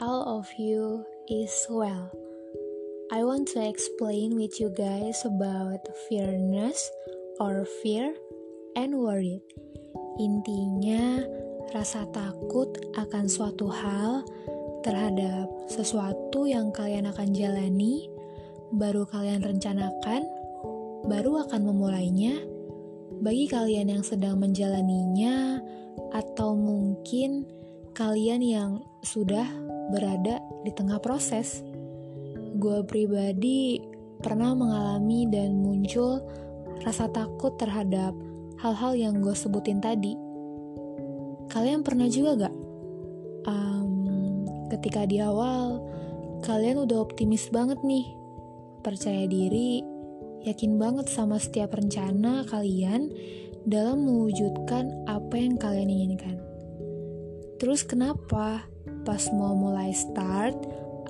all of you is well. I want to explain with you guys about fearness or fear and worry. Intinya, rasa takut akan suatu hal terhadap sesuatu yang kalian akan jalani, baru kalian rencanakan, baru akan memulainya. Bagi kalian yang sedang menjalaninya, atau mungkin kalian yang sudah berada di tengah proses. Gue pribadi pernah mengalami dan muncul rasa takut terhadap hal-hal yang gue sebutin tadi. Kalian pernah juga gak? Um, ketika di awal, kalian udah optimis banget nih, percaya diri, yakin banget sama setiap rencana kalian dalam mewujudkan apa yang kalian inginkan. Terus kenapa pas mau mulai start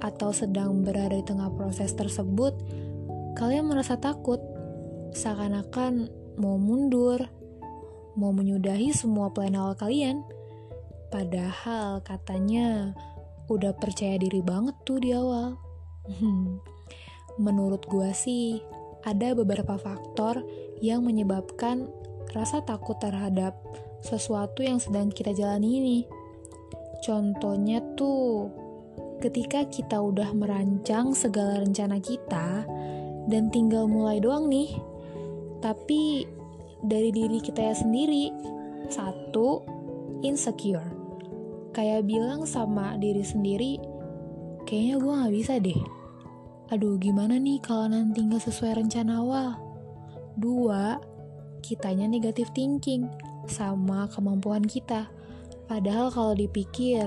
atau sedang berada di tengah proses tersebut, kalian merasa takut, seakan-akan mau mundur, mau menyudahi semua plan awal kalian. Padahal katanya udah percaya diri banget tuh di awal. Menurut gua sih, ada beberapa faktor yang menyebabkan rasa takut terhadap sesuatu yang sedang kita jalani ini. Contohnya tuh, ketika kita udah merancang segala rencana kita dan tinggal mulai doang nih, tapi dari diri kita ya sendiri, satu, insecure. Kayak bilang sama diri sendiri, kayaknya gue gak bisa deh. Aduh, gimana nih kalau nanti gak sesuai rencana awal? Dua, kitanya negatif thinking sama kemampuan kita Padahal kalau dipikir,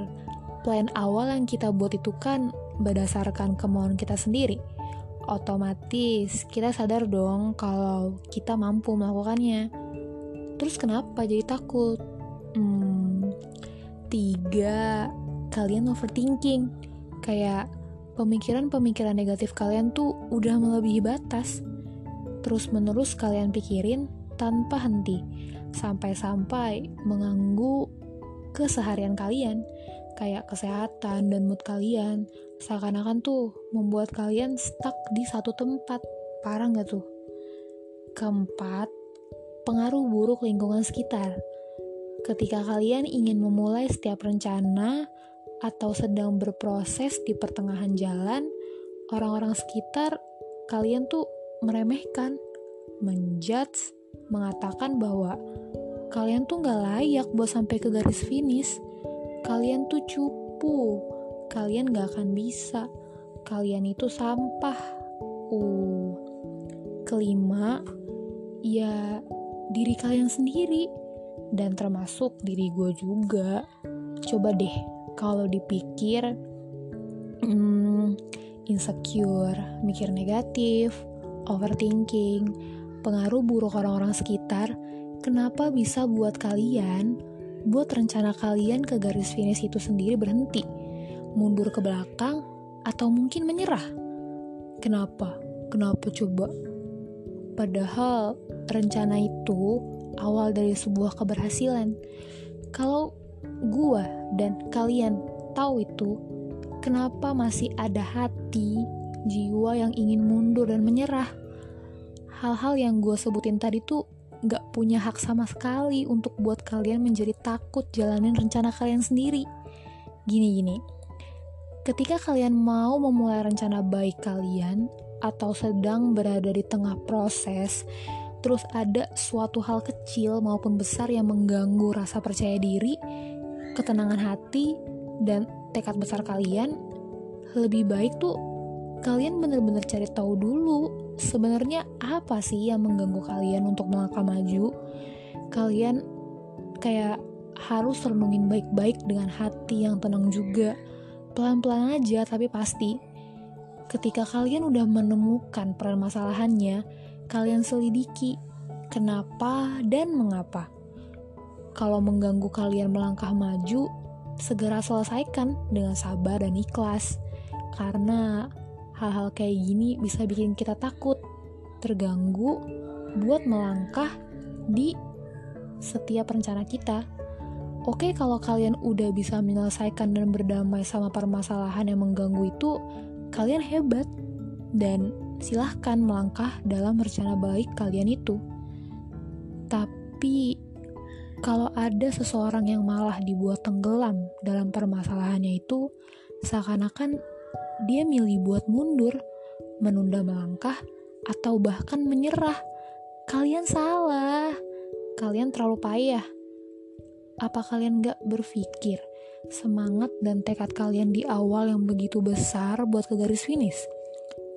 plan awal yang kita buat itu kan berdasarkan kemauan kita sendiri. Otomatis kita sadar dong kalau kita mampu melakukannya. Terus kenapa jadi takut? Hmm, tiga, kalian overthinking. Kayak pemikiran-pemikiran negatif kalian tuh udah melebihi batas. Terus menerus kalian pikirin tanpa henti. Sampai-sampai mengganggu keseharian kalian, kayak kesehatan dan mood kalian, seakan-akan tuh membuat kalian stuck di satu tempat. Parah nggak tuh? Keempat, pengaruh buruk lingkungan sekitar. Ketika kalian ingin memulai setiap rencana atau sedang berproses di pertengahan jalan, orang-orang sekitar kalian tuh meremehkan, menjudge, mengatakan bahwa kalian tuh gak layak buat sampai ke garis finish. Kalian tuh cupu. Kalian gak akan bisa. Kalian itu sampah. Uh. Kelima, ya diri kalian sendiri. Dan termasuk diri gue juga. Coba deh, kalau dipikir, hmm, insecure, mikir negatif, overthinking, pengaruh buruk orang-orang sekitar, Kenapa bisa buat kalian, buat rencana kalian ke garis finish itu sendiri berhenti, mundur ke belakang, atau mungkin menyerah? Kenapa? Kenapa coba? Padahal rencana itu awal dari sebuah keberhasilan. Kalau gua dan kalian tahu itu, kenapa masih ada hati, jiwa yang ingin mundur dan menyerah? Hal-hal yang gue sebutin tadi tuh gak punya hak sama sekali untuk buat kalian menjadi takut jalanin rencana kalian sendiri. Gini-gini, ketika kalian mau memulai rencana baik kalian atau sedang berada di tengah proses, terus ada suatu hal kecil maupun besar yang mengganggu rasa percaya diri, ketenangan hati, dan tekad besar kalian, lebih baik tuh kalian bener-bener cari tahu dulu sebenarnya apa sih yang mengganggu kalian untuk melangkah maju? Kalian kayak harus renungin baik-baik dengan hati yang tenang juga. Pelan-pelan aja tapi pasti. Ketika kalian udah menemukan permasalahannya, kalian selidiki kenapa dan mengapa. Kalau mengganggu kalian melangkah maju, segera selesaikan dengan sabar dan ikhlas. Karena hal-hal kayak gini bisa bikin kita takut, terganggu buat melangkah di setiap rencana kita. oke kalau kalian udah bisa menyelesaikan dan berdamai sama permasalahan yang mengganggu itu, kalian hebat. Dan silahkan melangkah dalam rencana baik kalian itu. Tapi, kalau ada seseorang yang malah dibuat tenggelam dalam permasalahannya itu, seakan-akan dia milih buat mundur, menunda melangkah, atau bahkan menyerah. Kalian salah. Kalian terlalu payah. Apa kalian gak berpikir semangat dan tekad kalian di awal yang begitu besar buat ke garis finish?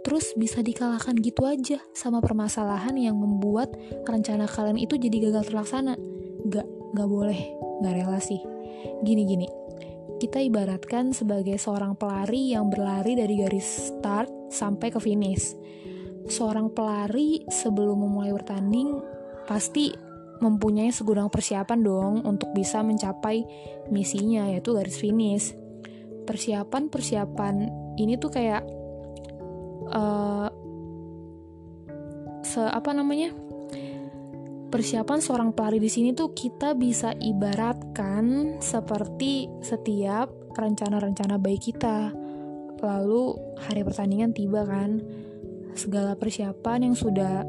Terus bisa dikalahkan gitu aja sama permasalahan yang membuat rencana kalian itu jadi gagal terlaksana. Gak, gak boleh, gak rela sih. Gini-gini, kita ibaratkan sebagai seorang pelari yang berlari dari garis start sampai ke finish seorang pelari sebelum memulai bertanding pasti mempunyai segudang persiapan dong untuk bisa mencapai misinya yaitu garis finish. Persiapan-persiapan ini tuh kayak uh, se apa namanya? Persiapan seorang pelari di sini tuh kita bisa ibaratkan seperti setiap rencana-rencana baik kita. Lalu hari pertandingan tiba kan segala persiapan yang sudah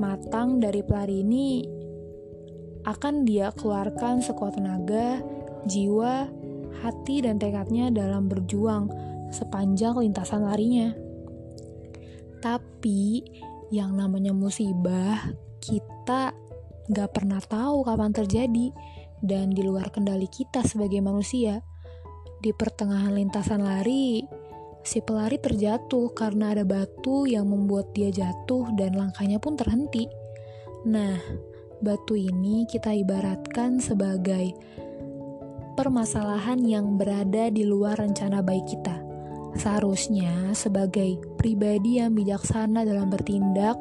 matang dari pelari ini akan dia keluarkan sekuat tenaga, jiwa, hati, dan tekadnya dalam berjuang sepanjang lintasan larinya. Tapi yang namanya musibah kita gak pernah tahu kapan terjadi dan di luar kendali kita sebagai manusia. Di pertengahan lintasan lari, Si pelari terjatuh karena ada batu yang membuat dia jatuh dan langkahnya pun terhenti. Nah, batu ini kita ibaratkan sebagai permasalahan yang berada di luar rencana baik kita. Seharusnya sebagai pribadi yang bijaksana dalam bertindak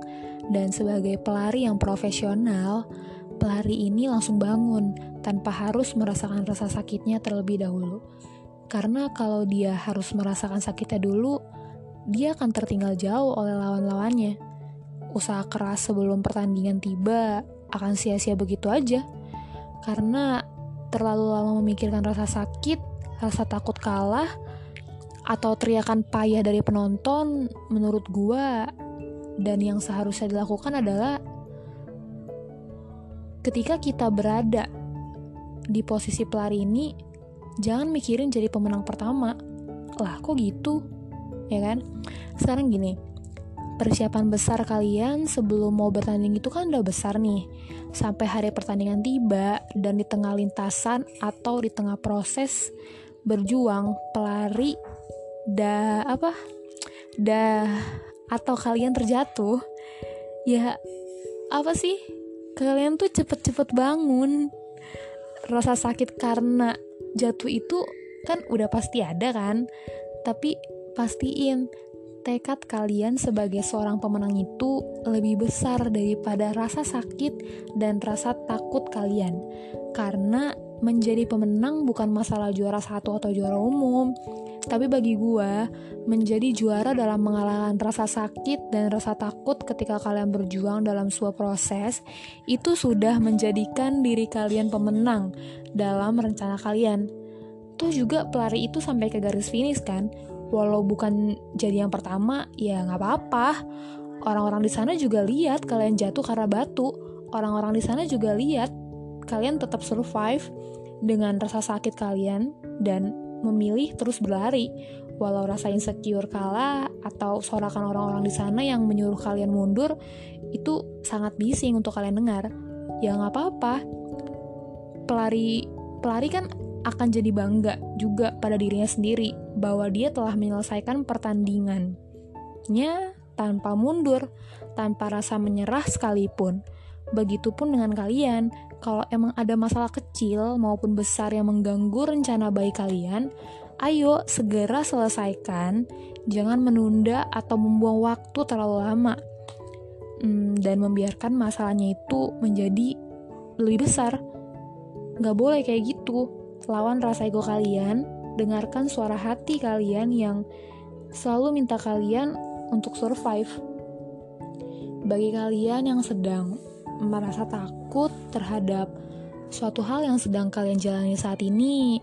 dan sebagai pelari yang profesional, pelari ini langsung bangun tanpa harus merasakan rasa sakitnya terlebih dahulu. Karena kalau dia harus merasakan sakitnya dulu, dia akan tertinggal jauh oleh lawan-lawannya. Usaha keras sebelum pertandingan tiba akan sia-sia begitu aja. Karena terlalu lama memikirkan rasa sakit, rasa takut kalah, atau teriakan payah dari penonton, menurut gua, dan yang seharusnya dilakukan adalah ketika kita berada di posisi pelari ini, jangan mikirin jadi pemenang pertama. Lah kok gitu? Ya kan? Sekarang gini persiapan besar kalian sebelum mau bertanding itu kan udah besar nih. Sampai hari pertandingan tiba dan di tengah lintasan atau di tengah proses berjuang pelari dah apa? Dah atau kalian terjatuh ya apa sih? Kalian tuh cepet-cepet bangun. Rasa sakit karena jatuh itu kan udah pasti ada kan? Tapi pastiin tekad kalian sebagai seorang pemenang itu lebih besar daripada rasa sakit dan rasa takut kalian. Karena menjadi pemenang bukan masalah juara satu atau juara umum. Tapi bagi gue menjadi juara dalam mengalahkan rasa sakit dan rasa takut ketika kalian berjuang dalam sebuah proses itu sudah menjadikan diri kalian pemenang dalam rencana kalian. Toh juga pelari itu sampai ke garis finish kan? Walau bukan jadi yang pertama ya nggak apa-apa. Orang-orang di sana juga lihat kalian jatuh karena batu. Orang-orang di sana juga lihat kalian tetap survive dengan rasa sakit kalian dan memilih terus berlari. Walau rasa insecure kalah atau sorakan orang-orang di sana yang menyuruh kalian mundur itu sangat bising untuk kalian dengar. Ya nggak apa-apa. Pelari pelari kan akan jadi bangga juga pada dirinya sendiri bahwa dia telah menyelesaikan pertandingannya tanpa mundur, tanpa rasa menyerah sekalipun. Begitupun dengan kalian, kalau emang ada masalah kecil maupun besar yang mengganggu rencana baik kalian, ayo segera selesaikan, jangan menunda atau membuang waktu terlalu lama. Hmm, dan membiarkan masalahnya itu menjadi lebih besar. Gak boleh kayak gitu lawan rasa ego kalian, dengarkan suara hati kalian yang selalu minta kalian untuk survive. Bagi kalian yang sedang merasa takut terhadap suatu hal yang sedang kalian jalani saat ini,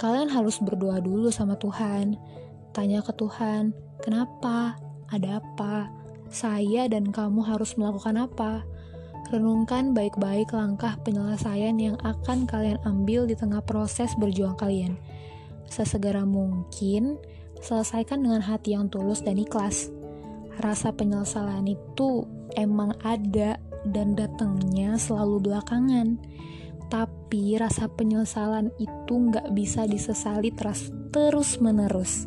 kalian harus berdoa dulu sama Tuhan. Tanya ke Tuhan, kenapa? Ada apa? Saya dan kamu harus melakukan apa? Renungkan baik-baik langkah penyelesaian yang akan kalian ambil di tengah proses berjuang kalian. Sesegera mungkin, selesaikan dengan hati yang tulus dan ikhlas. Rasa penyesalan itu emang ada dan datangnya selalu belakangan tapi rasa penyesalan itu nggak bisa disesali terus terus menerus.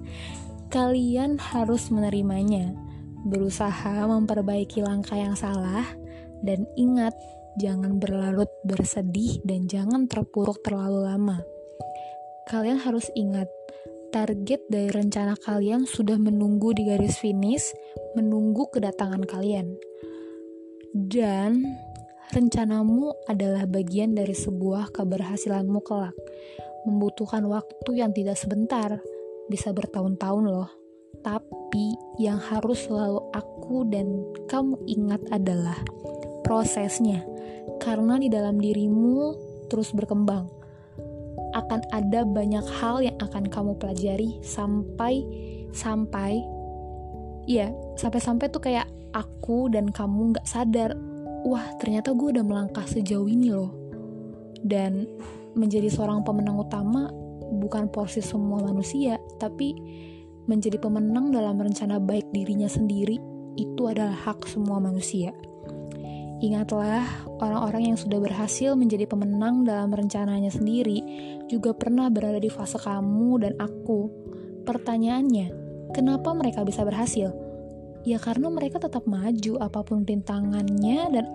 Kalian harus menerimanya, berusaha memperbaiki langkah yang salah, dan ingat jangan berlarut bersedih dan jangan terpuruk terlalu lama. Kalian harus ingat, target dari rencana kalian sudah menunggu di garis finish, menunggu kedatangan kalian. Dan Rencanamu adalah bagian dari sebuah keberhasilanmu kelak. Membutuhkan waktu yang tidak sebentar, bisa bertahun-tahun loh. Tapi yang harus selalu aku dan kamu ingat adalah prosesnya. Karena di dalam dirimu terus berkembang. Akan ada banyak hal yang akan kamu pelajari sampai sampai ya sampai-sampai tuh kayak aku dan kamu nggak sadar wah ternyata gue udah melangkah sejauh ini loh dan menjadi seorang pemenang utama bukan porsi semua manusia tapi menjadi pemenang dalam rencana baik dirinya sendiri itu adalah hak semua manusia Ingatlah, orang-orang yang sudah berhasil menjadi pemenang dalam rencananya sendiri juga pernah berada di fase kamu dan aku. Pertanyaannya, kenapa mereka bisa berhasil? Ya karena mereka tetap maju apa pun rintangannya dan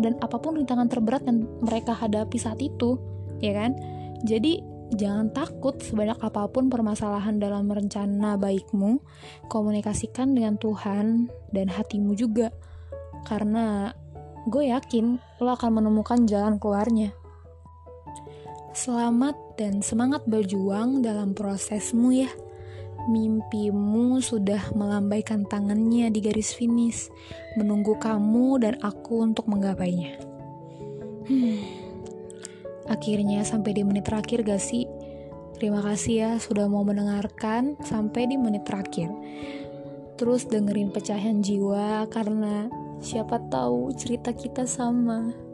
dan apa pun rintangan terberat yang mereka hadapi saat itu ya kan? Jadi jangan takut sebanyak apa pun permasalahan dalam rencana baikmu komunikasikan dengan Tuhan dan hatimu juga. Karena gue yakin lo akan menemukan jalan keluarnya. Selamat dan semangat berjuang dalam prosesmu ya mimpimu sudah melambaikan tangannya di garis finish, menunggu kamu dan aku untuk menggapainya. Hmm. Akhirnya sampai di menit terakhir gak sih? Terima kasih ya sudah mau mendengarkan sampai di menit terakhir. Terus dengerin pecahan jiwa karena siapa tahu cerita kita sama.